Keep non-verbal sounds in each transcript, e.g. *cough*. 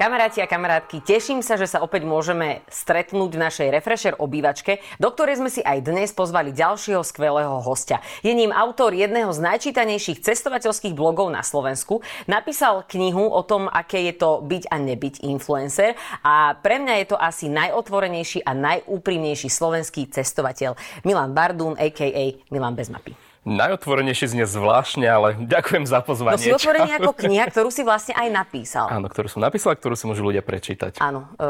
Kamaráti a kamarátky, teším sa, že sa opäť môžeme stretnúť v našej Refresher obývačke, do ktorej sme si aj dnes pozvali ďalšieho skvelého hostia. Je ním autor jedného z najčítanejších cestovateľských blogov na Slovensku. Napísal knihu o tom, aké je to byť a nebyť influencer a pre mňa je to asi najotvorenejší a najúprimnejší slovenský cestovateľ Milan Bardún, a.k.a. Milan bez mapy. Najotvorenejšie znie zvláštne, ale ďakujem za pozvanie. No si otvorený ako kniha, ktorú si vlastne aj napísal. Áno, ktorú som napísal, ktorú si môžu ľudia prečítať. Áno, e,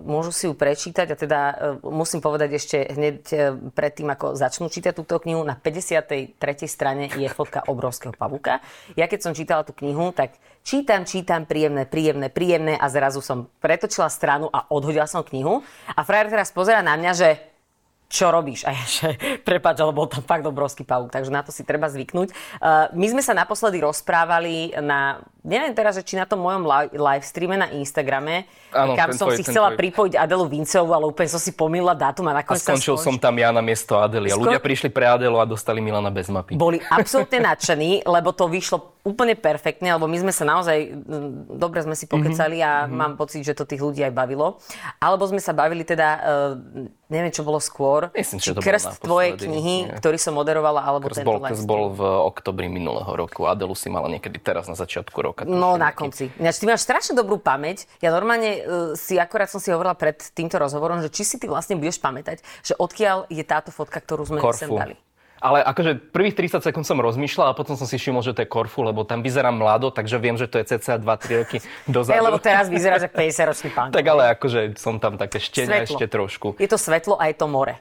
môžu si ju prečítať a teda e, musím povedať ešte hneď e, predtým, ako začnú čítať túto knihu, na 53. strane je fotka obrovského pavúka. Ja keď som čítala tú knihu, tak čítam, čítam, príjemné, príjemné, príjemné a zrazu som pretočila stranu a odhodila som knihu. A frajer teraz pozera na mňa, že čo robíš? A ja *laughs* že, prepáč, ale bol tam fakt obrovský pavúk, takže na to si treba zvyknúť. Uh, my sme sa naposledy rozprávali na, neviem teraz, že či na tom mojom live streame na Instagrame, Áno, kam som tvoj, si chcela tvoj. pripojiť Adelu Vinceovú, ale úplne som si pomýlila dátum a nakoniec A skončil som tam ja na miesto Adely. A ľudia prišli pre Adelu a dostali Milana bez mapy. Boli absolútne nadšení, *laughs* lebo to vyšlo úplne perfektne, lebo my sme sa naozaj, dobre sme si pokecali a mm-hmm. mám pocit, že to tých ľudí aj bavilo. Alebo sme sa bavili teda, uh, neviem, čo bolo skôr. Myslím, či krst tvojej knihy, nie. ktorý som moderovala, alebo krst bol, krst bol v oktobri minulého roku. Adelu si mala niekedy teraz na začiatku roka. No na konci. Ináč, ty máš strašne dobrú pamäť. Ja normálne uh, si, akorát som si hovorila pred týmto rozhovorom, že či si ty vlastne budeš pamätať, že odkiaľ je táto fotka, ktorú sme Korfu. sem dali. Ale akože prvých 30 sekúnd som rozmýšľal a potom som si všimol, že to je Korfu, lebo tam vyzerá mlado, takže viem, že to je cca 2-3 roky *laughs* dozadu. Hey, lebo teraz vyzerá, že 50-ročný pán. *laughs* tak ale akože som tam také šteňa ešte trošku. Je to svetlo a je to more.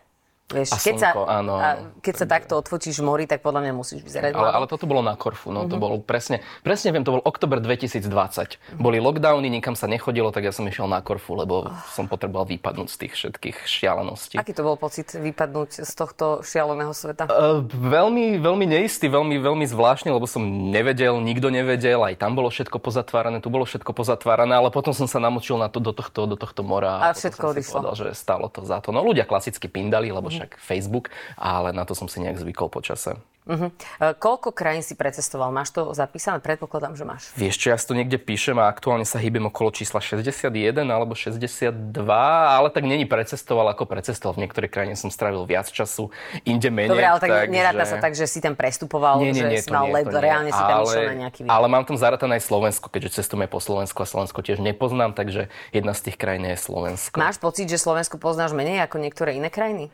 Vieš, a keď, slnko, sa, áno, a keď sa takto odfotíš v mori, tak podľa mňa musíš vyzerať. Ale, ale toto bolo na Korfu, no, mm-hmm. to mhm. bolo presne, presne viem, to bol oktober 2020. Boli lockdowny, nikam sa nechodilo, tak ja som išiel na Korfu, lebo oh. som potreboval vypadnúť z tých všetkých šialeností. Aký to bol pocit vypadnúť z tohto šialeného sveta? Uh, veľmi, veľmi neistý, veľmi, veľmi zvláštny, lebo som nevedel, nikto nevedel, aj tam bolo všetko pozatvárané, tu bolo všetko pozatvárané, ale potom som sa namočil na to, do, tohto, do tohto mora. A, a všetko odišlo. Povedal, že stalo to za to. No ľudia klasicky pindali, lebo mm-hmm. Však Facebook, ale na to som si nejak zvykol počase. Uh-huh. Koľko krajín si precestoval? Máš to zapísané? Predpokladám, že máš. Vieš čo, ja si to niekde píšem a aktuálne sa hýbem okolo čísla 61 alebo 62, ale tak není precestoval ako precestoval. V niektorej krajine som strávil viac času, inde menej. Dobre, ale tak tak neráta že... sa tak, že si tam prestupoval, nie, nie, nie, že si mal let, reálne si tam išiel na nejaký výlet. Ale mám tam zaratané aj Slovensko, keďže cestujeme po Slovensku a Slovensko tiež nepoznám, takže jedna z tých krajín je Slovensko. Máš pocit, že Slovensko poznáš menej ako niektoré iné krajiny?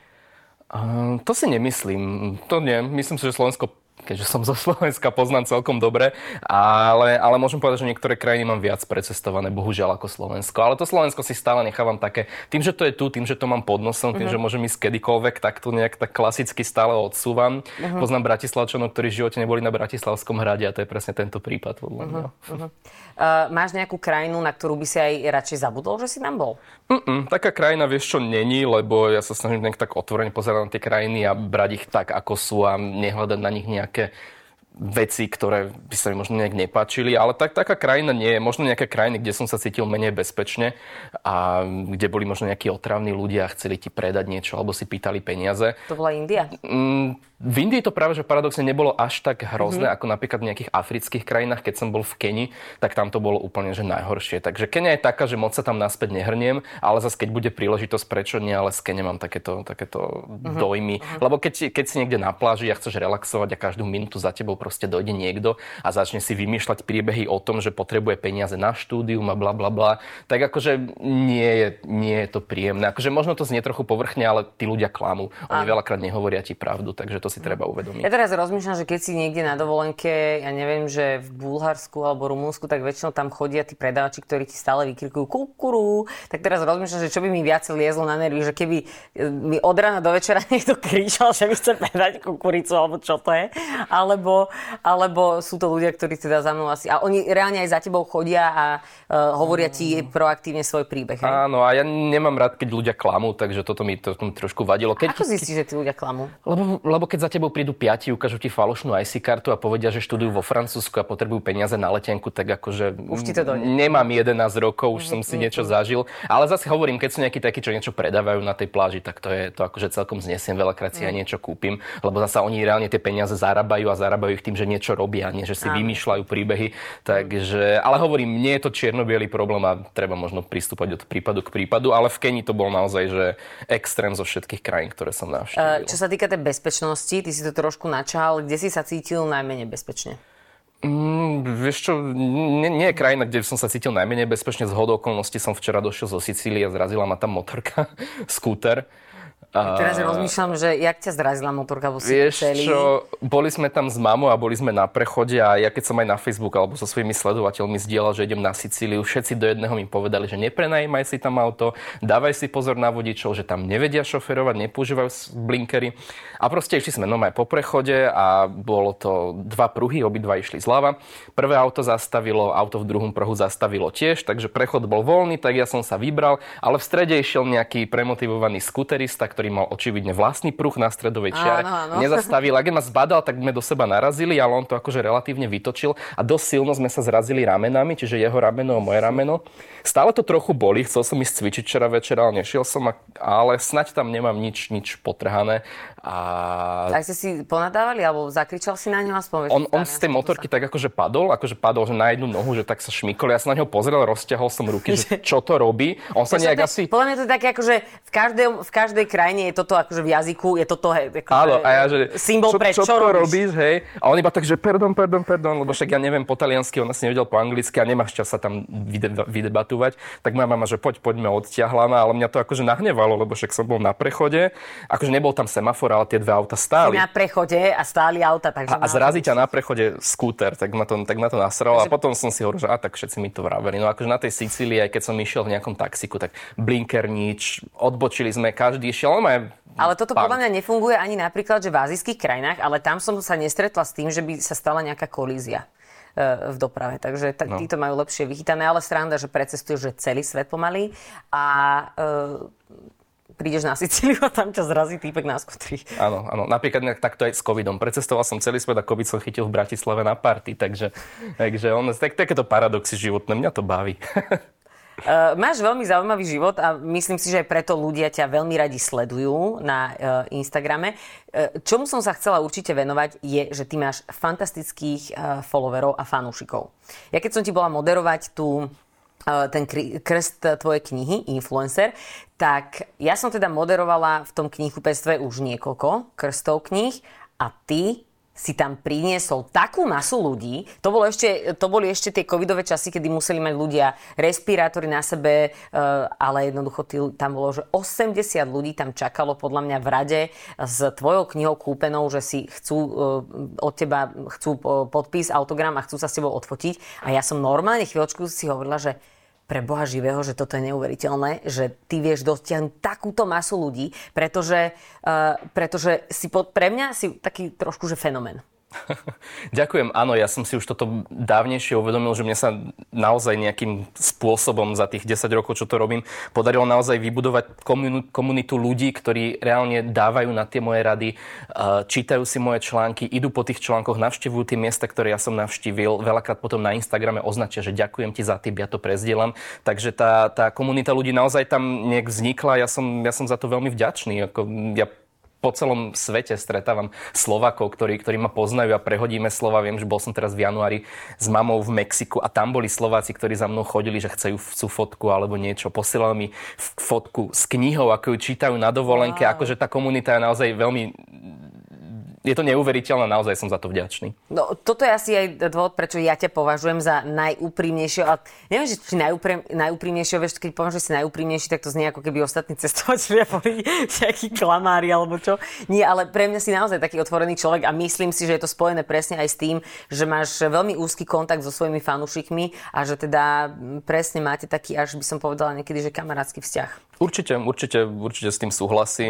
Uh, to si nemyslím. To nie. Myslím si, že Slovensko keďže som zo Slovenska, poznám celkom dobre, ale, ale môžem povedať, že niektoré krajiny mám viac precestované, bohužiaľ, ako Slovensko. Ale to Slovensko si stále nechávam také, tým, že to je tu, tým, že to mám pod nosom, tým, uh-huh. že môžem ísť kedykoľvek, tak to nejak tak klasicky stále odsúvam. Uh-huh. Poznám Bratislavčanov, ktorí v živote neboli na Bratislavskom hrade a to je presne tento prípad. Podľa uh-huh. Uh-huh. Uh, máš nejakú krajinu, na ktorú by si aj radšej zabudol, že si tam bol? Mm-mm, taká krajina, vieš čo, není, lebo ja sa snažím nejak tak otvorene pozerať na tie krajiny a brať ich tak, ako sú a nehľadať na nich nejaké veci, ktoré by sa mi možno nejak nepáčili, ale tak, taká krajina nie je. Možno nejaké krajiny, kde som sa cítil menej bezpečne a kde boli možno nejakí otravní ľudia a chceli ti predať niečo alebo si pýtali peniaze. To bola India? Mm, v Indii to práve, že paradoxne nebolo až tak hrozné, mm-hmm. ako napríklad v nejakých afrických krajinách. Keď som bol v Keni, tak tam to bolo úplne že najhoršie. Takže Kenia je taká, že moc sa tam naspäť nehrniem, ale zase keď bude príležitosť, prečo nie, ale z Kene mám takéto, takéto mm-hmm. dojmy. Mm-hmm. Lebo keď, keď si niekde na pláži a chceš relaxovať a každú minútu za tebou proste dojde niekto a začne si vymýšľať príbehy o tom, že potrebuje peniaze na štúdium a bla bla bla, tak akože nie je, nie je to príjemné. Akože možno to znie trochu povrchne, ale tí ľudia klamú. Oni veľakrát nehovoria ti pravdu, takže to si treba uvedomiť. Ja teraz rozmýšľam, že keď si niekde na dovolenke, ja neviem, že v Bulharsku alebo Rumunsku, tak väčšinou tam chodia tí predávači, ktorí ti stále vykrikujú kukuru. Tak teraz rozmýšľam, že čo by mi viac liezlo na nervy, že keby e, mi od rána do večera *laughs* niekto kričal, že mi chce predať kukuricu alebo čo to je. Alebo alebo sú to ľudia, ktorí teda za mnou asi... A oni reálne aj za tebou chodia a uh, hovoria ti mm. proaktívne svoj príbeh. Hej? Áno, a ja nemám rád, keď ľudia klamú, takže toto mi, to, to mi trošku vadilo. Keď, Ako zistíš, že tí ľudia klamú? Lebo, lebo keď za tebou prídu piati, ukážu ti falošnú IC kartu a povedia, že študujú vo Francúzsku a potrebujú peniaze na letenku, tak akože už ti to dojde. nemám 11 rokov, už mm, som si mm, niečo mm. zažil. Ale zase hovorím, keď sú nejakí takí, čo niečo predávajú na tej pláži, tak to je to akože celkom znesiem. Veľakrát si mm. aj niečo kúpim, lebo zase oni reálne tie peniaze zarábajú a zarábajú ich tým, že niečo robia, nie že si Áno. vymýšľajú príbehy. Takže, ale hovorím, nie je to čierno problém a treba možno pristúpať od prípadu k prípadu, ale v Kenii to bol naozaj že extrém zo všetkých krajín, ktoré som navštívil. Čo sa týka tej bezpečnosti, ty si to trošku načal, kde si sa cítil najmenej bezpečne? Mm, vieš čo, nie, nie je krajina, kde som sa cítil najmenej bezpečne. Z hodou okolností som včera došiel zo Sicílie a zrazila ma tam motorka, *laughs* skúter. A teraz rozmýšľam, že jak ťa zrazila motorka vo Vieš celý... čo, boli sme tam s mamou a boli sme na prechode a ja keď som aj na Facebook alebo so svojimi sledovateľmi zdieľal, že idem na Sicíliu, všetci do jedného mi povedali, že neprenajímaj si tam auto, dávaj si pozor na vodičov, že tam nevedia šoferovať, nepoužívajú blinkery. A proste išli sme nomaj po prechode a bolo to dva pruhy, obidva išli zľava. Prvé auto zastavilo, auto v druhom pruhu zastavilo tiež, takže prechod bol voľný, tak ja som sa vybral, ale v strede išiel nejaký premotivovaný skuterista, ktorý mal očividne vlastný pruh na stredovej čiare. Áno, áno. Nezastavil. Ak ma zbadal, tak sme do seba narazili, ale on to akože relatívne vytočil a dosť silno sme sa zrazili ramenami, čiže jeho rameno a moje rameno. Stále to trochu boli, chcel som ísť cvičiť včera večer, ale nešiel som, ale snať tam nemám nič, nič potrhané. A... Tak ste si ponadávali, alebo zakričal si na ňo aspoň? On, on z tej motorky sa... tak akože padol, akože padol že na jednu nohu, že tak sa šmykol. Ja som na ňo pozrel, rozťahol som ruky, že *laughs* čo to robí. On sa nejak asi... Podľa mňa to je také, akože v každej, v každej krajine je toto akože v jazyku, je toto hej, akože Áno, a ja, že, symbol čo, pre čo, čo to robíš? robíš, hej? A on iba tak, že pardon, pardon, pardon, lebo však ja neviem po taliansky, on asi nevedel po anglicky a nemáš čas sa tam vydebatovať. Tak moja mama, že poď, poďme, odtiahla ma, ale mňa to akože nahnevalo, lebo však som bol na prechode. Akože nebol tam semafor, ale tie dve auta stáli. Na prechode a stáli auta. Takže a, a zrazí ťa na prechode skúter, tak ma to, tak ma to nasralo. Takže... A potom som si hovoril, že a tak všetci mi to vraveli. No akože na tej Sicílii, aj keď som išiel v nejakom taxiku, tak blinker nič, odbočili sme, každý išiel, ale ale toto pán. podľa mňa nefunguje ani napríklad, že v azijských krajinách, ale tam som sa nestretla s tým, že by sa stala nejaká kolízia e, v doprave. Takže t- no. títo majú lepšie vychytané, ale sranda, že precestuješ že celý svet pomaly a e, prídeš na Sicíliu a tam ťa zrazí týpek na skutri. Áno, áno. Napríklad takto aj s covidom. Precestoval som celý svet a covid som chytil v Bratislave na party, takže, takže on, tak, takéto paradoxy životné, mňa to baví. Uh, *laughs* máš veľmi zaujímavý život a myslím si, že aj preto ľudia ťa veľmi radi sledujú na uh, Instagrame. Uh, čomu som sa chcela určite venovať je, že ty máš fantastických uh, followerov a fanúšikov. Ja keď som ti bola moderovať tu ten krst tvojej knihy, Influencer, tak ja som teda moderovala v tom knihkupectve už niekoľko krstov kníh a ty si tam priniesol takú masu ľudí. To, bolo ešte, to boli ešte tie covidové časy, kedy museli mať ľudia respirátory na sebe, eh, ale jednoducho tam bolo, že 80 ľudí tam čakalo podľa mňa v rade s tvojou knihou kúpenou, že si chcú eh, od teba chcú podpis, autogram a chcú sa s tebou odfotiť. A ja som normálne chvíľočku si hovorila, že pre Boha živého, že toto je neuveriteľné, že ty vieš dotiahnuť takúto masu ľudí, pretože, uh, pretože si pod, pre mňa si taký trošku že fenomén. *laughs* Ďakujem. Áno, ja som si už toto dávnejšie uvedomil, že mne sa naozaj nejakým spôsobom za tých 10 rokov, čo to robím, podarilo naozaj vybudovať komunitu ľudí, ktorí reálne dávajú na tie moje rady, čítajú si moje články, idú po tých článkoch, navštevujú tie miesta, ktoré ja som navštívil. Veľakrát potom na Instagrame označia, že ďakujem ti za tým, ja to prezdielam. Takže tá, tá komunita ľudí naozaj tam nejak vznikla. Ja som, ja som za to veľmi vďačný. Ako ja po celom svete stretávam Slovakov, ktorí, ktorí ma poznajú a prehodíme slova. Viem, že bol som teraz v januári s mamou v Mexiku a tam boli Slováci, ktorí za mnou chodili, že chcú, chcú fotku alebo niečo. Posielali mi fotku s knihou, ako ju čítajú na dovolenke. Wow. Akože tá komunita je naozaj veľmi je to neuveriteľné, naozaj som za to vďačný. No, toto je asi aj dôvod, prečo ja ťa považujem za najúprimnejšieho. A neviem, že či najúprim, najúprimnejšieho, vieš, keď považujem si najúprimnejší, tak to znie ako keby ostatní cestovateľia *laughs* boli nejakí klamári alebo čo. Nie, ale pre mňa si naozaj taký otvorený človek a myslím si, že je to spojené presne aj s tým, že máš veľmi úzky kontakt so svojimi fanúšikmi a že teda presne máte taký, až by som povedala niekedy, že kamarátsky vzťah. Určite, určite, určite s tým súhlasím.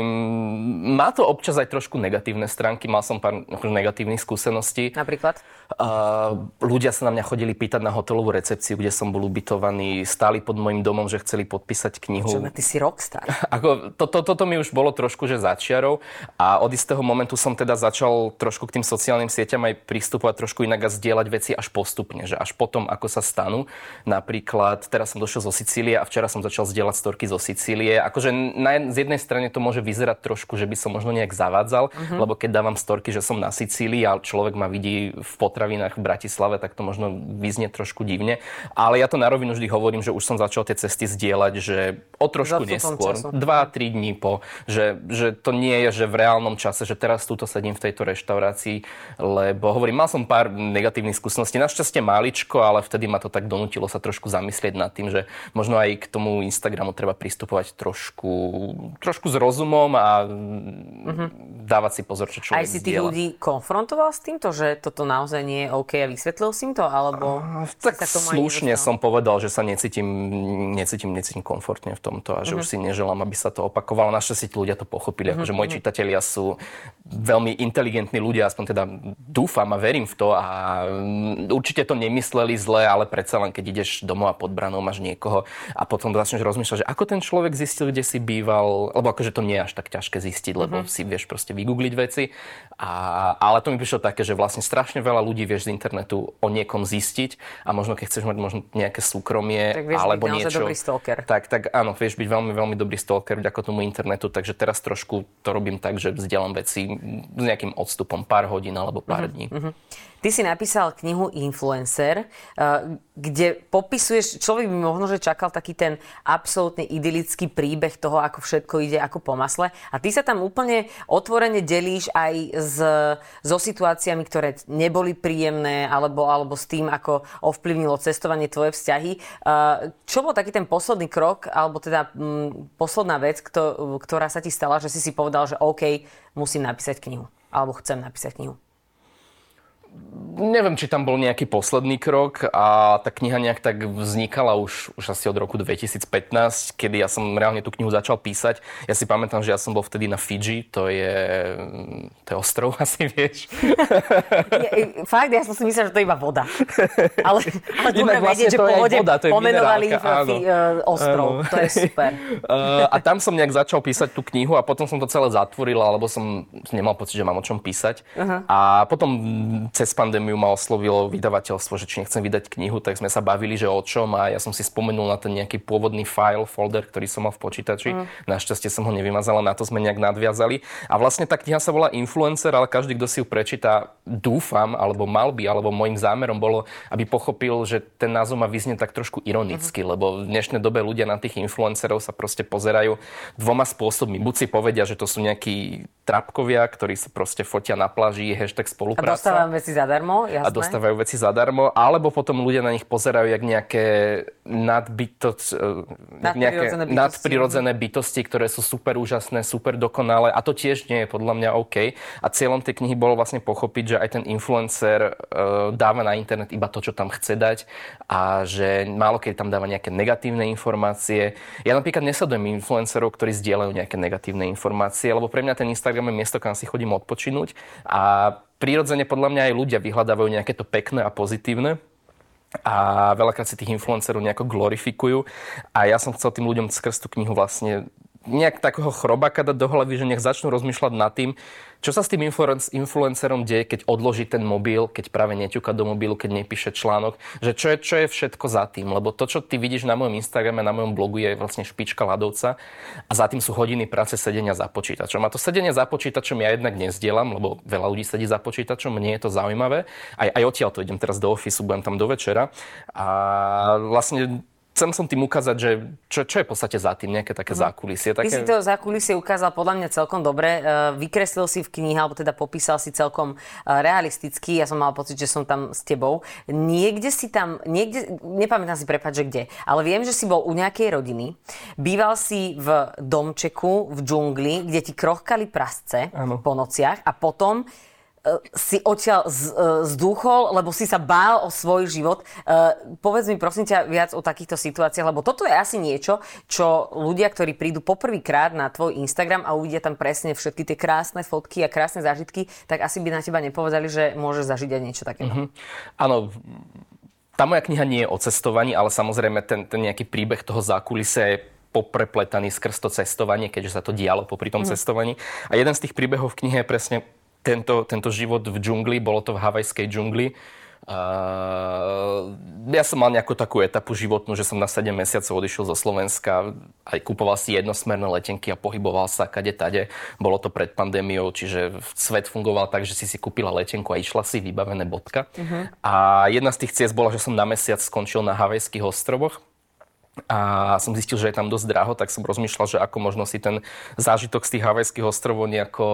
Má to občas aj trošku negatívne stránky. Mal som pár negatívnych skúseností. Napríklad? Uh, ľudia sa na mňa chodili pýtať na hotelovú recepciu, kde som bol ubytovaný. Stáli pod môjim domom, že chceli podpísať knihu. Čo, ty si rockstar. *laughs* Ako, to, to, toto mi už bolo trošku, že začiarov. A od istého momentu som teda začal trošku k tým sociálnym sieťam aj pristupovať trošku inak a zdieľať veci až postupne. Že až potom, ako sa stanú. Napríklad, teraz som došiel zo Sicílie a včera som začal zdieľať storky zo Sicílie násilie. Akože na, z jednej strane to môže vyzerať trošku, že by som možno nejak zavádzal, uh-huh. lebo keď dávam storky, že som na Sicílii a človek ma vidí v potravinách v Bratislave, tak to možno vyznie trošku divne. Ale ja to na rovinu vždy hovorím, že už som začal tie cesty zdieľať, že o trošku neskôr, 2-3 dní po, že, že to nie je, že v reálnom čase, že teraz túto sedím v tejto reštaurácii, lebo hovorím, mal som pár negatívnych skúseností, našťastie máličko, ale vtedy ma to tak donútilo sa trošku zamyslieť nad tým, že možno aj k tomu Instagramu treba pristupovať trošku, trošku s rozumom a uh-huh. dávať si pozor, čo človek Aj si tých ľudí konfrontoval s týmto, že toto naozaj nie je OK a vysvetlil si im to? Alebo uh, tak slušne som povedal, že sa necítim, necítim, necítim komfortne v tomto a že uh-huh. už si neželám, aby sa to opakovalo. Našťastie ľudia to pochopili. Uh-huh. Akože moji čitatelia sú veľmi inteligentní ľudia, aspoň teda dúfam a verím v to a určite to nemysleli zle, ale predsa len keď ideš domov a pod branou máš niekoho a potom začneš rozmýšľať, že ako ten človek zistil, kde si býval, lebo akože to nie je až tak ťažké zistiť, lebo uh-huh. si vieš proste vygoogliť veci. A, ale to mi prišlo také, že vlastne strašne veľa ľudí vieš z internetu o niekom zistiť a možno keď chceš mať možno nejaké súkromie tak vieš alebo byť niečo. dobrý stalker. Tak, tak áno, vieš byť veľmi, veľmi dobrý stalker vďaka tomu internetu, takže teraz trošku to robím tak, že vzdelám veci s nejakým odstupom pár hodín alebo pár uh-huh. dní. Uh-huh. Ty si napísal knihu Influencer, eh, kde popisuješ, človek by možno, že čakal taký ten absolútne idylický príbeh toho, ako všetko ide ako po masle. A ty sa tam úplne otvorene delíš aj s, so situáciami, ktoré neboli príjemné, alebo, alebo s tým, ako ovplyvnilo cestovanie tvoje vzťahy. Eh, čo bol taký ten posledný krok, alebo teda m, posledná vec, kto, ktorá sa ti stala, že si si povedal, že OK, musím napísať knihu, alebo chcem napísať knihu? Neviem, či tam bol nejaký posledný krok a tá kniha nejak tak vznikala už, už asi od roku 2015, kedy ja som reálne tú knihu začal písať. Ja si pamätám, že ja som bol vtedy na Fiji, to je, to je ostrov, *laughs* asi vieš. Je, fakt, ja som si myslel, že to je iba voda. Ale, ale dobre vlastne vedieť, že po vode voda, pomenovali fi, uh, ostrov. Áno. To je super. Uh, *laughs* a tam som nejak začal písať tú knihu a potom som to celé zatvoril, lebo som nemal pocit, že mám o čom písať. Uh-huh. A potom cez pandémiu ma oslovilo vydavateľstvo, že či nechcem vydať knihu, tak sme sa bavili, že o čom a ja som si spomenul na ten nejaký pôvodný file, folder, ktorý som mal v počítači. Mm. Našťastie som ho nevymazal, na to sme nejak nadviazali. A vlastne tá kniha sa volá Influencer, ale každý, kto si ju prečíta, dúfam, alebo mal by, alebo môjim zámerom bolo, aby pochopil, že ten názov ma vyznie tak trošku ironicky, mm. lebo v dnešnej dobe ľudia na tých influencerov sa proste pozerajú dvoma spôsobmi. Buď si povedia, že to sú nejakí trapkovia, ktorí sa proste fotia na pláži, hashtag spolupráca. A dostávam veci zadarmo, jasné. A dostávajú veci zadarmo, alebo potom ľudia na nich pozerajú jak nejaké nadbyto, e, nejaké bytosti. nadprirodzené bytosti, ktoré sú super úžasné, super dokonalé a to tiež nie je podľa mňa OK. A cieľom tej knihy bolo vlastne pochopiť, že aj ten influencer uh, dáva na internet iba to, čo tam chce dať a že málo keď tam dáva nejaké negatívne informácie. Ja napríklad nesledujem influencerov, ktorí zdieľajú nejaké negatívne informácie, lebo pre mňa ten Instagram je miesto, kam si chodím odpočinúť a prirodzene podľa mňa aj ľudia vyhľadávajú nejaké to pekné a pozitívne a veľakrát si tých influencerov nejako glorifikujú. A ja som chcel tým ľuďom skrz tú knihu vlastne nejak takého chrobaka dať do hlavy, že nech začnú rozmýšľať nad tým, čo sa s tým influencerom deje, keď odloží ten mobil, keď práve neťuka do mobilu, keď nepíše článok, že čo je, čo je všetko za tým. Lebo to, čo ty vidíš na mojom Instagrame, na mojom blogu, je vlastne špička ľadovca a za tým sú hodiny práce sedenia za počítačom. A to sedenie za počítačom ja jednak nezdielam, lebo veľa ľudí sedí za počítačom, mne je to zaujímavé. Aj, aj odtiaľ to idem teraz do ofisu, budem tam do večera. A vlastne chcem som tým ukázať, že čo, čo je v podstate za tým, nejaké také uh-huh. zákulisie. Také... Ty si to zákulisie ukázal podľa mňa celkom dobre. E, vykreslil si v knihe, alebo teda popísal si celkom e, realisticky. Ja som mal pocit, že som tam s tebou. Niekde si tam, niekde, nepamätám si prepať, že kde, ale viem, že si bol u nejakej rodiny. Býval si v domčeku v džungli, kde ti krochkali prasce ano. po nociach a potom si odtiaľ e, zdúchol, lebo si sa bál o svoj život. Povedz mi prosím ťa viac o takýchto situáciách, lebo toto je asi niečo, čo ľudia, ktorí prídu poprvýkrát na tvoj Instagram a uvidia tam presne všetky tie krásne fotky a krásne zážitky, tak asi by na teba nepovedali, že môže zažiť aj niečo takéto. Mm-hmm. Áno, tá moja kniha nie je o cestovaní, ale samozrejme ten, ten nejaký príbeh toho zákulisia je poprepletaný skrz to cestovanie, keďže sa to dialo popri tom mm. cestovaní. A jeden z tých príbehov v knihe je presne tento, tento život v džungli, bolo to v havajskej džungli. Uh, ja som mal nejakú takú etapu životnú, že som na 7 mesiacov odišiel zo Slovenska, aj kupoval si jednosmerné letenky a pohyboval sa kade tade. Bolo to pred pandémiou, čiže svet fungoval tak, že si si kúpila letenku a išla si vybavené bodka. Uh-huh. A jedna z tých ciest bola, že som na mesiac skončil na Havajských ostrovoch a som zistil, že je tam dosť draho, tak som rozmýšľal, že ako možno si ten zážitok z tých havajských ostrovov nejako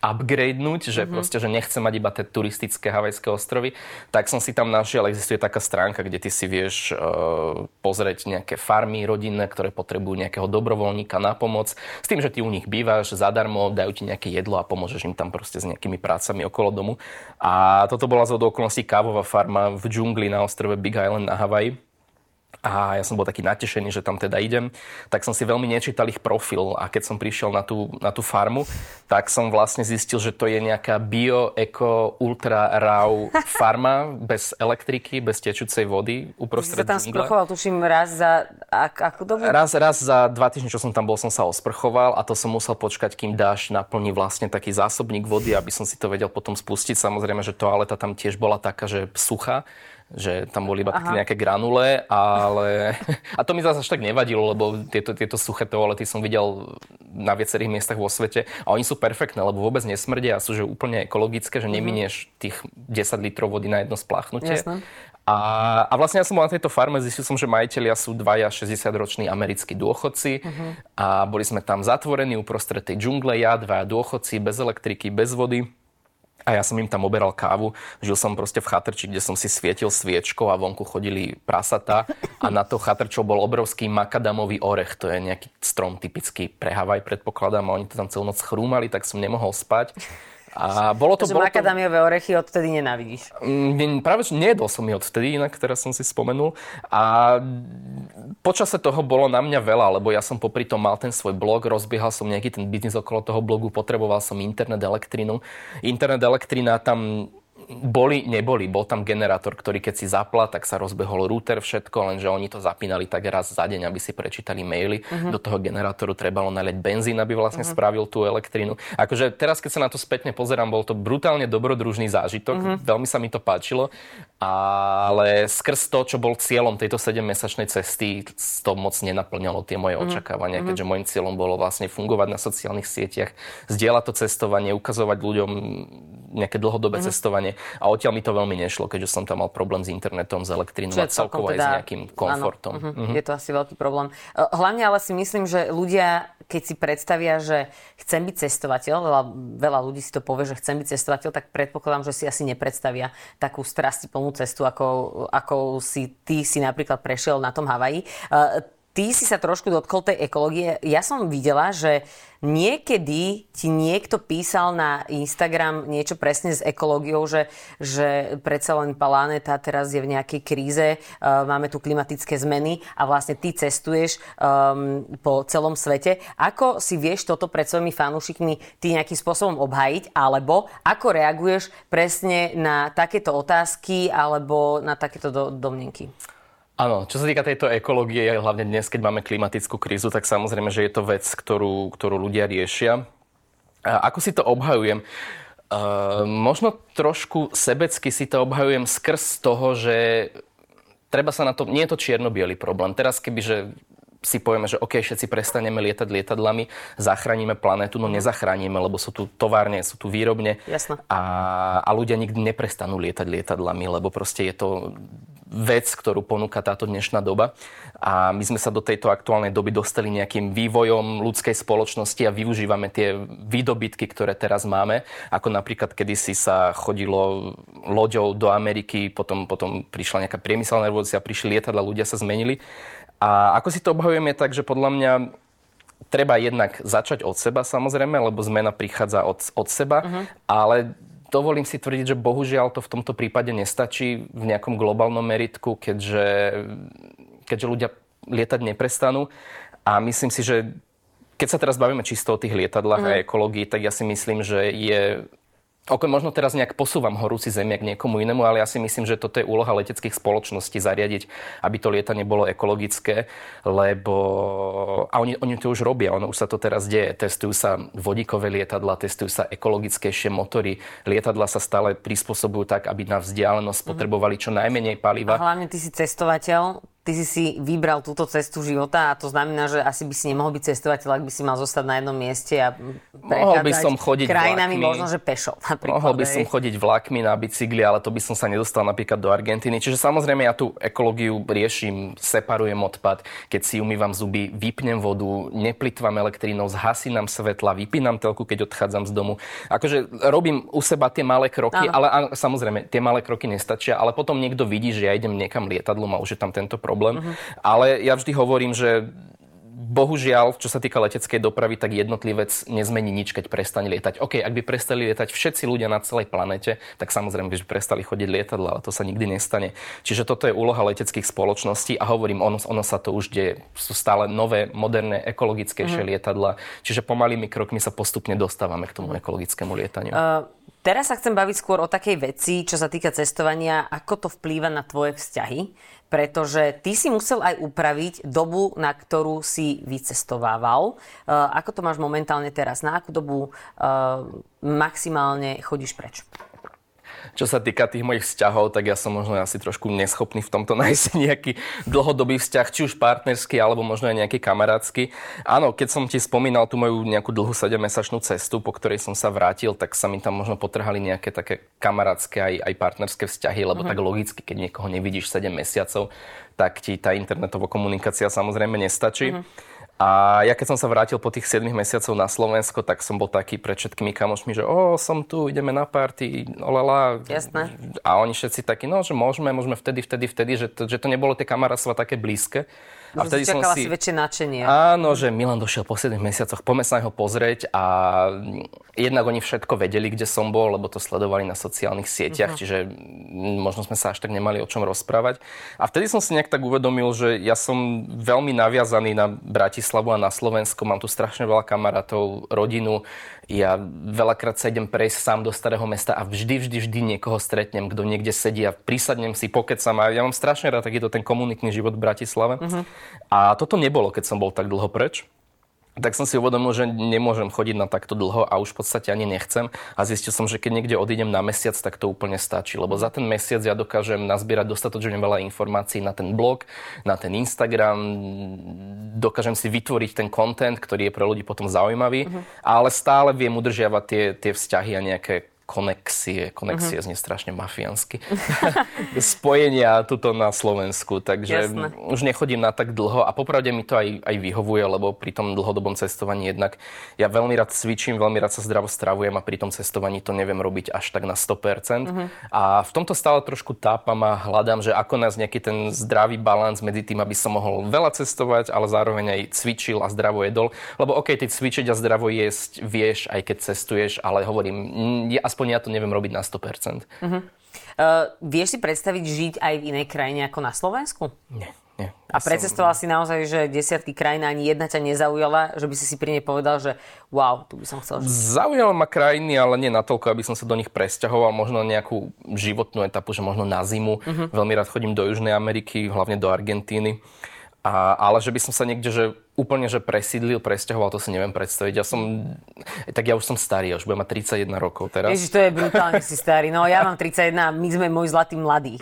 upgradenúť, že mm-hmm. proste, že nechcem mať iba tie turistické havajské ostrovy, tak som si tam našiel, existuje taká stránka, kde ty si vieš uh, pozrieť nejaké farmy rodinné, ktoré potrebujú nejakého dobrovoľníka na pomoc, s tým, že ty u nich bývaš zadarmo, dajú ti nejaké jedlo a pomôžeš im tam proste s nejakými prácami okolo domu. A toto bola z okolností kávová farma v džungli na ostrove Big Island na Havaji a ja som bol taký natešený, že tam teda idem, tak som si veľmi nečítal ich profil a keď som prišiel na tú, na tú farmu, tak som vlastne zistil, že to je nejaká bio, eko, ultra raw *laughs* farma bez elektriky, bez tečúcej vody uprostred Si sa tam sprchoval, tuším, raz za ak, akú dobu? Raz, raz za dva týždne, čo som tam bol, som sa osprchoval a to som musel počkať, kým dáš naplní vlastne taký zásobník vody, aby som si to vedel potom spustiť. Samozrejme, že toaleta tam tiež bola taká, že suchá že tam boli iba také nejaké granule, ale... *laughs* A to mi zase až tak nevadilo, lebo tieto, tieto suché toalety som videl na viacerých miestach vo svete a oni sú perfektné, lebo vôbec nesmrdia a sú že úplne ekologické, že mhm. neminieš tých 10 litrov vody na jedno spláchnutie. Jasne. A, a vlastne ja som bol na tejto farme, zistil som, že majiteľia sú dvaja 60-roční americkí dôchodci uh-huh. a boli sme tam zatvorení uprostred tej džungle, ja, dvaja dôchodci, bez elektriky, bez vody. A ja som im tam oberal kávu. Žil som proste v chatrči, kde som si svietil sviečkou a vonku chodili prasatá. A na to chatrčou bol obrovský makadamový orech. To je nejaký strom typický pre Havaj, predpokladám. A oni to tam celú noc chrúmali, tak som nemohol spať. A bolo to, Takže bolo makadamiové to... orechy odtedy nenávidíš? Mm, práve, že nejedol som ich odtedy, inak teraz som si spomenul. A počase toho bolo na mňa veľa, lebo ja som popri tom mal ten svoj blog, rozbiehal som nejaký ten biznis okolo toho blogu, potreboval som internet, elektrinu. Internet, elektrina tam boli, neboli. Bol tam generátor, ktorý keď si zapla, tak sa rozbehol router, všetko, lenže oni to zapínali tak raz za deň, aby si prečítali maily. Uh-huh. Do toho generátoru trebalo naleť benzín, aby vlastne uh-huh. spravil tú elektrínu. Akože teraz, keď sa na to spätne pozerám, bol to brutálne dobrodružný zážitok. Uh-huh. Veľmi sa mi to páčilo. Ale skrz to, čo bol cieľom tejto 7-mesačnej cesty, to moc nenaplňalo tie moje uh-huh. očakávania, keďže môjim cieľom bolo vlastne fungovať na sociálnych sieťach, zdieľať to cestovanie, ukazovať ľuďom nejaké dlhodobé uh-huh. cestovanie a odtiaľ mi to veľmi nešlo, keďže som tam mal problém s internetom, s elektrínou a celkovo teda, aj s nejakým komfortom. Áno, uh-huh. uh-huh. Je to asi veľký problém. E, hlavne ale si myslím, že ľudia, keď si predstavia, že chcem byť cestovateľ, veľa, veľa ľudí si to povie, že chcem byť cestovateľ, tak predpokladám, že si asi nepredstavia takú strastiplnú cestu, ako, ako si ty si napríklad prešiel na tom Havaji. Uh, ty si sa trošku dotkol tej ekológie. Ja som videla, že niekedy ti niekto písal na Instagram niečo presne s ekológiou, že, že predsa len planéta teraz je v nejakej kríze, uh, máme tu klimatické zmeny a vlastne ty cestuješ um, po celom svete. Ako si vieš toto pred svojimi fanúšikmi ty nejakým spôsobom obhajiť, alebo ako reaguješ presne na takéto otázky alebo na takéto do, domnenky? Áno, čo sa týka tejto ekológie, hlavne dnes, keď máme klimatickú krízu, tak samozrejme, že je to vec, ktorú, ktorú ľudia riešia. A ako si to obhajujem? Uh, možno trošku sebecky si to obhajujem skrz toho, že treba sa na to, nie je to čierno problém. Teraz kebyže si povieme, že OK, všetci prestaneme lietať lietadlami, zachránime planétu, no nezachránime, lebo sú tu továrne, sú tu výrobne A, a ľudia nikdy neprestanú lietať lietadlami, lebo proste je to vec, ktorú ponúka táto dnešná doba. A my sme sa do tejto aktuálnej doby dostali nejakým vývojom ľudskej spoločnosti a využívame tie výdobytky, ktoré teraz máme. Ako napríklad, kedysi sa chodilo loďou do Ameriky, potom, potom prišla nejaká priemyselná revolúcia, prišli lietadla, ľudia sa zmenili. A ako si to obhajujem je tak, že podľa mňa treba jednak začať od seba samozrejme, lebo zmena prichádza od, od seba, uh-huh. ale dovolím si tvrdiť, že bohužiaľ to v tomto prípade nestačí v nejakom globálnom meritku, keďže, keďže ľudia lietať neprestanú. A myslím si, že keď sa teraz bavíme čisto o tých lietadlách mm. a ekológii, tak ja si myslím, že je Ok, možno teraz nejak posúvam horúci zemiak niekomu inému, ale ja si myslím, že toto je úloha leteckých spoločností zariadiť, aby to lietanie bolo ekologické, lebo... A oni, oni to už robia, ono už sa to teraz deje. Testujú sa vodíkové lietadla, testujú sa ekologickejšie motory. Lietadla sa stále prispôsobujú tak, aby na vzdialenosť mhm. potrebovali čo najmenej paliva. A hlavne ty si cestovateľ, ty si si vybral túto cestu života a to znamená, že asi by si nemohol byť cestovateľ, ak by si mal zostať na jednom mieste a mohol by som chodiť krajinami, vlakmi, možno, že pešo. Mohol by som chodiť vlakmi na bicykli, ale to by som sa nedostal napríklad do Argentíny. Čiže samozrejme ja tú ekológiu riešim, separujem odpad, keď si umývam zuby, vypnem vodu, neplitvam elektrínou, zhasínam svetla, vypínam telku, keď odchádzam z domu. Akože robím u seba tie malé kroky, Áno. ale samozrejme tie malé kroky nestačia, ale potom niekto vidí, že ja idem niekam lietadlom a už je tam tento problém. Uh-huh. Ale ja vždy hovorím, že bohužiaľ, čo sa týka leteckej dopravy, tak jednotlivec nezmení nič, keď prestane lietať. OK, ak by prestali lietať všetci ľudia na celej planete, tak samozrejme by prestali chodiť lietadla, ale to sa nikdy nestane. Čiže toto je úloha leteckých spoločností a hovorím, ono, ono sa to už deje. Sú stále nové, moderné, ekologickejšie mm-hmm. lietadla, čiže pomalými krokmi sa postupne dostávame k tomu ekologickému lietaniu. Uh... Teraz sa chcem baviť skôr o takej veci, čo sa týka cestovania, ako to vplýva na tvoje vzťahy pretože ty si musel aj upraviť dobu, na ktorú si vycestovával. Uh, ako to máš momentálne teraz? Na akú dobu uh, maximálne chodíš preč? Čo sa týka tých mojich vzťahov, tak ja som možno asi trošku neschopný v tomto *laughs* nájsť nejaký dlhodobý vzťah, či už partnerský, alebo možno aj nejaký kamarátsky. Áno, keď som ti spomínal tú moju nejakú dlhú 7-mesačnú cestu, po ktorej som sa vrátil, tak sa mi tam možno potrhali nejaké také kamarátske aj, aj partnerské vzťahy, lebo uh-huh. tak logicky, keď niekoho nevidíš 7 mesiacov, tak ti tá internetová komunikácia samozrejme nestačí. Uh-huh. A ja keď som sa vrátil po tých 7 mesiacov na Slovensko, tak som bol taký pred všetkými kamošmi, že o, som tu, ideme na party, olala. Jasné. A oni všetci takí, no, že môžeme, môžeme vtedy, vtedy, vtedy, že to, že to nebolo tie kamarátstva také blízke. A vtedy som si... väčšie nadšenie. Áno, že Milan došiel po 7 mesiacoch, poďme sa ho pozrieť a jednak oni všetko vedeli, kde som bol, lebo to sledovali na sociálnych sieťach, uh-huh. čiže možno sme sa až tak nemali o čom rozprávať. A vtedy som si nejak tak uvedomil, že ja som veľmi naviazaný na Bratislavu a na Slovensko, mám tu strašne veľa kamarátov, rodinu, ja veľakrát sa idem prejsť sám do starého mesta a vždy, vždy, vždy niekoho stretnem, kto niekde sedí a prísadnem si, pokecam a ja mám strašne rád takýto ten komunitný život v Bratislave. Uh-huh. A toto nebolo, keď som bol tak dlho preč tak som si uvedomil, že nemôžem chodiť na takto dlho a už v podstate ani nechcem. A zistil som, že keď niekde odídem na mesiac, tak to úplne stačí. Lebo za ten mesiac ja dokážem nazbierať dostatočne veľa informácií na ten blog, na ten Instagram, dokážem si vytvoriť ten content, ktorý je pre ľudí potom zaujímavý, uh-huh. ale stále viem udržiavať tie, tie vzťahy a nejaké konexie, konexie uh-huh. znie strašne mafiánsky, *laughs* spojenia tuto na Slovensku, takže Jasne. už nechodím na tak dlho a popravde mi to aj, aj vyhovuje, lebo pri tom dlhodobom cestovaní jednak ja veľmi rád cvičím, veľmi rád sa zdravo stravujem a pri tom cestovaní to neviem robiť až tak na 100%. Uh-huh. A v tomto stále trošku tápam a hľadám, že ako nás nejaký ten zdravý balans medzi tým, aby som mohol veľa cestovať, ale zároveň aj cvičil a zdravo jedol. Lebo OK, ty cvičiť a zdravo jesť vieš, aj keď cestuješ, ale hovorím, je aspoň aspoň ja to neviem robiť na 100%. Uh-huh. Uh, vieš si predstaviť žiť aj v inej krajine ako na Slovensku? Nie. Nie, ja a precestoval som... si naozaj, že desiatky krajín ani jedna ťa nezaujala, že by si si pri nej povedal, že wow, tu by som chcel žiť. Zaujala ma krajiny, ale nie natoľko, aby som sa do nich presťahoval. Možno nejakú životnú etapu, že možno na zimu. Uh-huh. Veľmi rád chodím do Južnej Ameriky, hlavne do Argentíny. A, ale že by som sa niekde, že úplne, že presídlil, presťahoval, to si neviem predstaviť. Ja som, tak ja už som starý, už budem mať 31 rokov teraz. Ježiš, to je brutálne, si starý. No ja mám 31 a my sme môj zlatý mladý.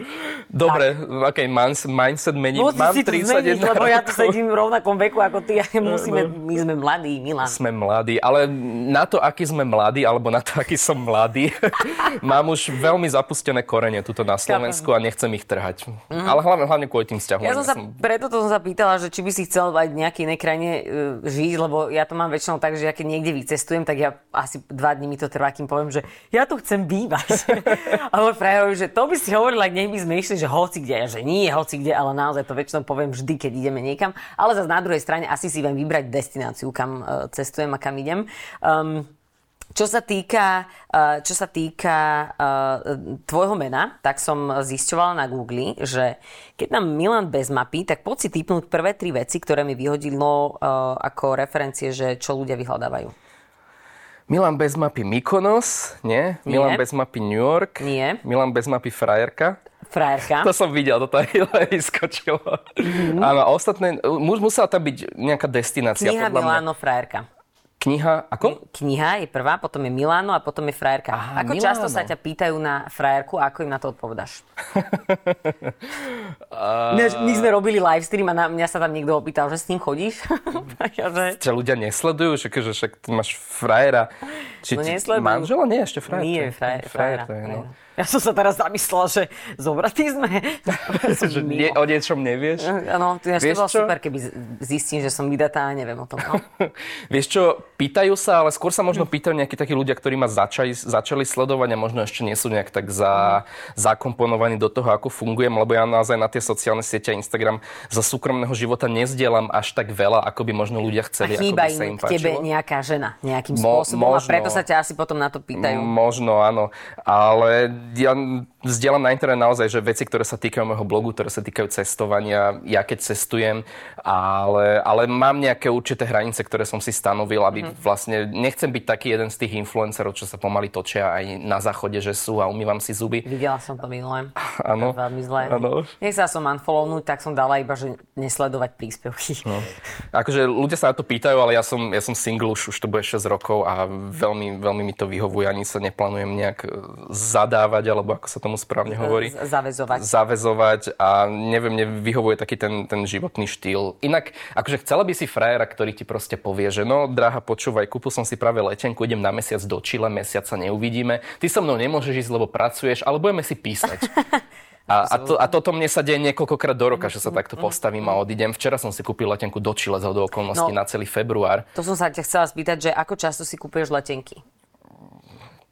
Dobre, tak. okay, mindset mení. Musíš mám si 31 zmeniť, lebo ja tu sedím v rovnakom veku ako ty *laughs* musíme, my sme mladí, Milan. Sme mladí, ale na to, aký sme mladí, alebo na to, aký som mladý, *laughs* mám už veľmi zapustené korene tuto na Slovensku a nechcem ich trhať. Mm. Ale hlavne, hlavne kvôli tým vzťahom. Ja som sa, preto to som sa pýtala, že či by si chcel aj nejaký inej krajine uh, žiť, lebo ja to mám väčšinou tak, že ja keď niekde vycestujem, tak ja asi dva dní mi to trvá, kým poviem, že ja tu chcem bývať. *laughs* ale frajer že to by si hovorila, ak nech by sme išli, že hoci kde, že nie hoci kde, ale naozaj to väčšinou poviem vždy, keď ideme niekam. Ale zase na druhej strane asi si viem vybrať destináciu, kam uh, cestujem a kam idem. Um, čo sa týka, eh, čo sa týka uh, tvojho mena, tak som zisťovala na Google, že keď nám Milan bez mapy, tak poď si typnúť prvé tri veci, ktoré mi vyhodilo uh, ako referencie, že čo ľudia vyhľadávajú. Milan bez mapy Mykonos, nie? nie? Milan bez mapy New York. Nie. Milan bez mapy Frajerka. Frajerka. To som videl, toto aj *laughs* vyskočilo. Mm-hmm. Áno, ostatné, musela tam byť nejaká destinácia. Kniha Milano mňa. Frajerka. Kniha, ako? Kniha je prvá, potom je Miláno a potom je frajerka. Aha, ako Milano. často sa ťa pýtajú na frajerku a ako im na to odpovedáš? uh... *laughs* My sme robili live stream a na mňa sa tam niekto opýtal, že s ním chodíš? *laughs* že... Ťa ľudia nesledujú, že, že však ty máš frajera. Či, no nesledujú. Manžela? Nie, ešte frajer. Nie, frajer, frajer, frajer, frajer, no. Ja som sa teraz zamyslela, že zobratí sme. *laughs* že nie, o niečom nevieš? Áno, to je super, keby zistím, že som vydatá a neviem o tom. No. *laughs* Vieš čo, pýtajú sa, ale skôr sa možno hm. pýtajú nejakí takí ľudia, ktorí ma začali, začali sledovať a možno ešte nie sú nejak tak za, mm. zakomponovaní do toho, ako fungujem, lebo ja naozaj na tie sociálne siete a Instagram za súkromného života nezdielam až tak veľa, ako by možno ľudia chceli. A chýba im k tebe nejaká žena nejakým Mo, spôsobom možno, a preto sa ťa asi potom na to pýtajú. Možno, áno. Ale ja Vzdielam na internet naozaj, že veci, ktoré sa týkajú môjho blogu, ktoré sa týkajú cestovania, ja keď cestujem, ale, ale mám nejaké určité hranice, ktoré som si stanovil, aby mm-hmm. vlastne nechcem byť taký jeden z tých influencerov, čo sa pomaly točia aj na záchode, že sú a umývam si zuby. Videla som to minulé. Áno. Veľmi zlé. Áno. Nech sa som unfollownúť, tak som dala iba, že nesledovať príspevky. No. Akože ľudia sa na to pýtajú, ale ja som, ja som single už, už to bude 6 rokov a veľmi, veľmi mi to vyhovuje, ani sa neplánujem nejak zadávať, alebo ako sa to tomu správne hovorí. Zavezovať. Zavezovať a neviem, mne vyhovuje taký ten, ten životný štýl. Inak, akože chcela by si frajera, ktorý ti proste povie, že no, drahá, počúvaj, kúpil som si práve letenku, idem na mesiac do Chile, mesiac sa neuvidíme. Ty so mnou nemôžeš ísť, lebo pracuješ, ale budeme si písať. *laughs* A, a, to, a toto mne sa deje niekoľkokrát do roka, že sa takto postavím a odídem. Včera som si kúpil letenku do Chile za do okolností no, na celý február. To som sa ťa chcela spýtať, že ako často si kúpuješ letenky?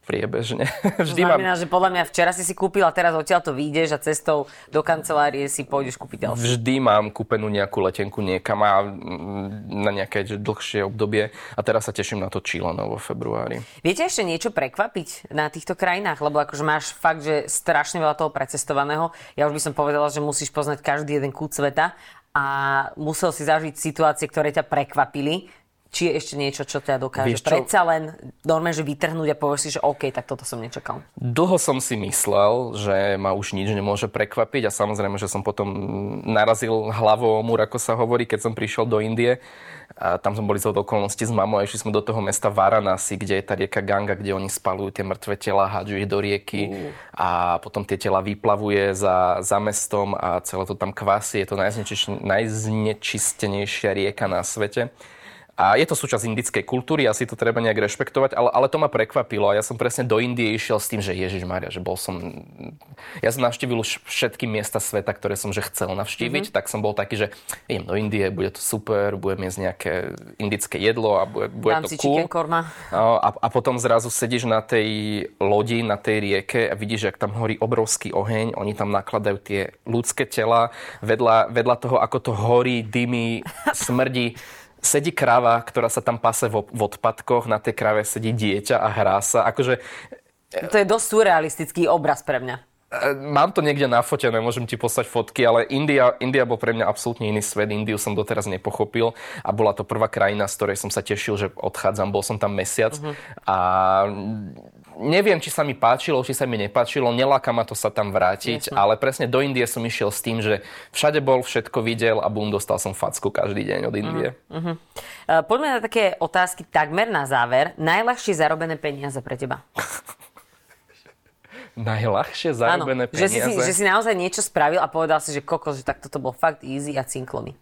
Priebežne. *laughs* Vždy to znamená, mám... že podľa mňa včera si si kúpil a teraz odtiaľ to vyjdeš a cestou do kancelárie si pôjdeš kúpiť ďalšie. Vždy mám kúpenú nejakú letenku niekam a mm, na nejaké dlhšie obdobie a teraz sa teším na to Čílano vo februári. Viete ešte niečo prekvapiť na týchto krajinách? Lebo akože máš fakt, že strašne veľa toho precestovaného. Ja už by som povedala, že musíš poznať každý jeden kút sveta a musel si zažiť situácie, ktoré ťa prekvapili či je ešte niečo, čo ťa dokáže čo? predsa len normálne, že vytrhnúť a povieš si, že OK, tak toto som nečakal. Dlho som si myslel, že ma už nič nemôže prekvapiť a samozrejme, že som potom narazil hlavou o múr, ako sa hovorí, keď som prišiel do Indie. A tam sme boli z okolností s mamou a išli sme do toho mesta Varanasi, kde je tá rieka Ganga, kde oni spalujú tie mrtvé tela, hádžu ich do rieky uh. a potom tie tela vyplavuje za, za mestom a celé to tam kvasí. Je to najznečistenejšia rieka na svete. A je to súčasť indickej kultúry, asi to treba nejak rešpektovať, ale, ale to ma prekvapilo a ja som presne do Indie išiel s tým, že Ježiš Maria, že bol som... Ja som navštívil už všetky miesta sveta, ktoré som že chcel navštíviť, mm-hmm. tak som bol taký, že idem do Indie, bude to super, budem jesť nejaké indické jedlo a bude, bude to cool. korma. A, a potom zrazu sedíš na tej lodi, na tej rieke a vidíš, jak tam horí obrovský oheň, oni tam nakladajú tie ľudské tela, vedľa, vedľa toho, ako to horí, dymy, smrdí *laughs* sedí krava, ktorá sa tam pase v, odpadkoch, na tej krave sedí dieťa a hrá sa. Akože... To je dosť surrealistický obraz pre mňa. E, mám to niekde nafotené, môžem ti poslať fotky, ale India, India bol pre mňa absolútne iný svet. Indiu som doteraz nepochopil a bola to prvá krajina, z ktorej som sa tešil, že odchádzam. Bol som tam mesiac uh-huh. a neviem, či sa mi páčilo, či sa mi nepáčilo, neláka ma to sa tam vrátiť, Jasne. ale presne do Indie som išiel s tým, že všade bol, všetko videl a bum, dostal som facku každý deň od Indie. Uh-huh. Uh, poďme na také otázky takmer na záver. Najľahšie zarobené peniaze pre teba? *laughs* Najľahšie zarobené Áno, peniaze? Že si, že si naozaj niečo spravil a povedal si, že kokos, že tak toto bol fakt easy a cinklový.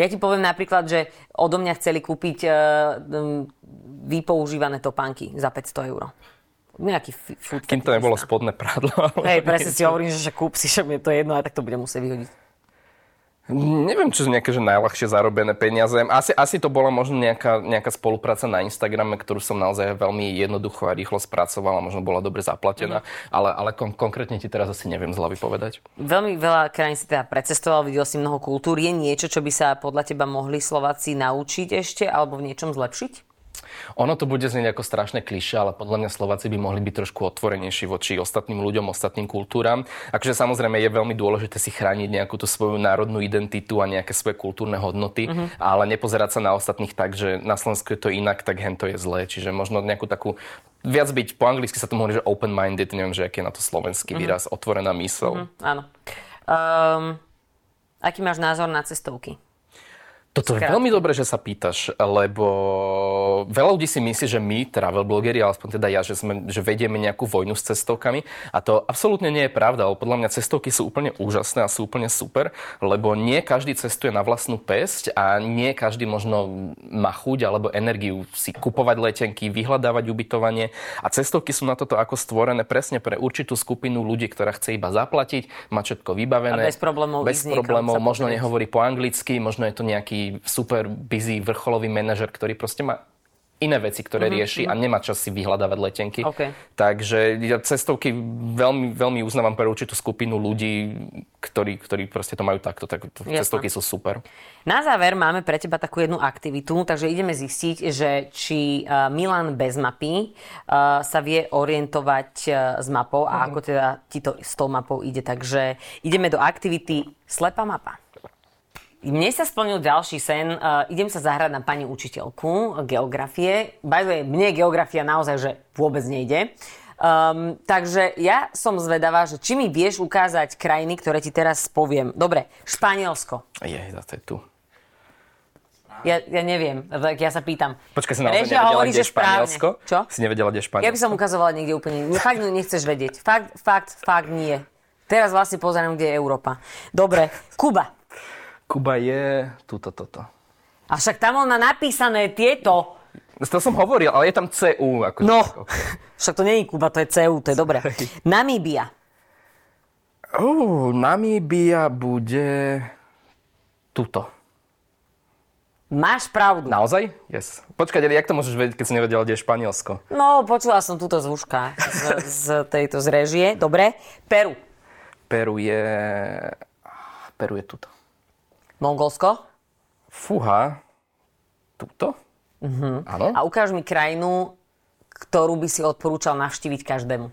Ja ti poviem napríklad, že odo mňa chceli kúpiť uh, vypoužívané topánky za 500 eur. Nejaký food Kým to nebolo spodné prádlo. Hej, presne si hovorím, že, kúp si, že mi je to jedno, a tak to budem musieť vyhodiť. Neviem, čo sú nejaké že najľahšie zarobené peniaze. Asi, asi to bola možno nejaká, nejaká spolupráca na Instagrame, ktorú som naozaj veľmi jednoducho a rýchlo spracoval a možno bola dobre zaplatená, mm. ale, ale kon- konkrétne ti teraz asi neviem zľavy povedať. Veľmi veľa krajín si teda precestoval, videl si mnoho kultúr. Je niečo, čo by sa podľa teba mohli Slováci naučiť ešte alebo v niečom zlepšiť? Ono to bude znieť ako strašné kliše, ale podľa mňa Slováci by mohli byť trošku otvorenejší voči ostatným ľuďom, ostatným kultúram. Akože samozrejme je veľmi dôležité si chrániť nejakú tú svoju národnú identitu a nejaké svoje kultúrne hodnoty, mm-hmm. ale nepozerať sa na ostatných tak, že na Slovensku je to inak, tak hen to je zlé. Čiže možno nejakú takú viac byť, po anglicky sa to hovorí, že open-minded, neviem, že aký je na to slovenský mm-hmm. výraz, otvorená mysl. Mm-hmm, áno. Um, aký máš názor na cestovky? Toto je veľmi dobré, že sa pýtaš, lebo veľa ľudí si myslí, že my, travel blogeri, aspoň teda ja, že, sme, že vedieme nejakú vojnu s cestovkami a to absolútne nie je pravda, lebo podľa mňa cestovky sú úplne úžasné a sú úplne super, lebo nie každý cestuje na vlastnú pesť a nie každý možno má chuť alebo energiu si kupovať letenky, vyhľadávať ubytovanie a cestovky sú na toto ako stvorené presne pre určitú skupinu ľudí, ktorá chce iba zaplatiť, mať všetko vybavené. A bez problémov. Bez problémov, možno nehovorí po anglicky, možno je to nejaký super busy vrcholový manažer, ktorý proste má iné veci, ktoré mm-hmm. rieši a nemá čas si vyhľadávať letenky. Okay. Takže ja cestovky veľmi, veľmi uznávam pre určitú skupinu ľudí, ktorí, ktorí proste to majú takto. Tak to, cestovky sú super. Na záver máme pre teba takú jednu aktivitu, takže ideme zistiť, že či Milan bez mapy sa vie orientovať s mapou a mm-hmm. ako teda ti to s tou mapou ide. Takže ideme do aktivity Slepá mapa. Mne sa splnil ďalší sen. Uh, idem sa zahrať na pani učiteľku geografie. By the way, mne geografia naozaj že vôbec nejde. Um, takže ja som zvedavá, že či mi vieš ukázať krajiny, ktoré ti teraz poviem. Dobre, Španielsko. Je, to je tu. Ja, ja neviem, tak ja sa pýtam. Počkaj, si naozaj nevedela, hovorí, kde je Španielsko? Čo? Si nevedela, kde Španielsko? Ja by som ukazovala niekde úplne. Fakt nechceš vedieť. Fakt, fakt, fakt nie. Teraz vlastne pozerám, kde je Európa. Dobre, Kuba. Kuba je túto, toto. A však tam on má napísané tieto. To som hovoril, ale je tam CU. Ako no, okay. *laughs* však to nie je Kuba, to je CU, to je dobré. *laughs* Namíbia. Uh, Namíbia bude tuto. Máš pravdu. Naozaj? Yes. Počkaj, jak to môžeš vedieť, keď si nevedela, kde je Španielsko? No, počula som túto zvuška z, z tejto z režie. Dobre. Peru. Peru je... Peru je tuto. Mongolsko? Fúha. Tuto? Uh-huh. Áno. A ukáž mi krajinu, ktorú by si odporúčal navštíviť každému.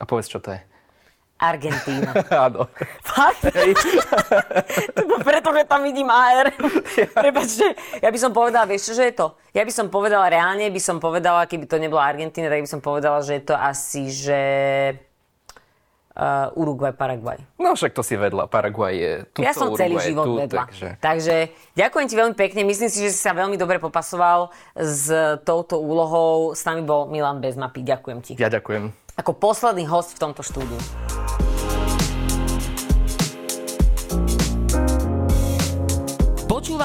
A povedz, čo to je. Argentína. *laughs* Áno. Fakt? *laughs* Preto, že tam vidím AR. Prepačte, ja by som povedala, vieš čo, že je to? Ja by som povedala, reálne by som povedala, keby to nebola Argentína, tak by som povedala, že je to asi, že uh, Uruguay, Paraguay. No však to si vedla, Paraguay je tu. Ja som Uruguay celý život tu, vedla. Takže... takže ďakujem ti veľmi pekne, myslím si, že si sa veľmi dobre popasoval s touto úlohou. S nami bol Milan bez mapy, ďakujem ti. Ja ďakujem. Ako posledný host v tomto štúdiu.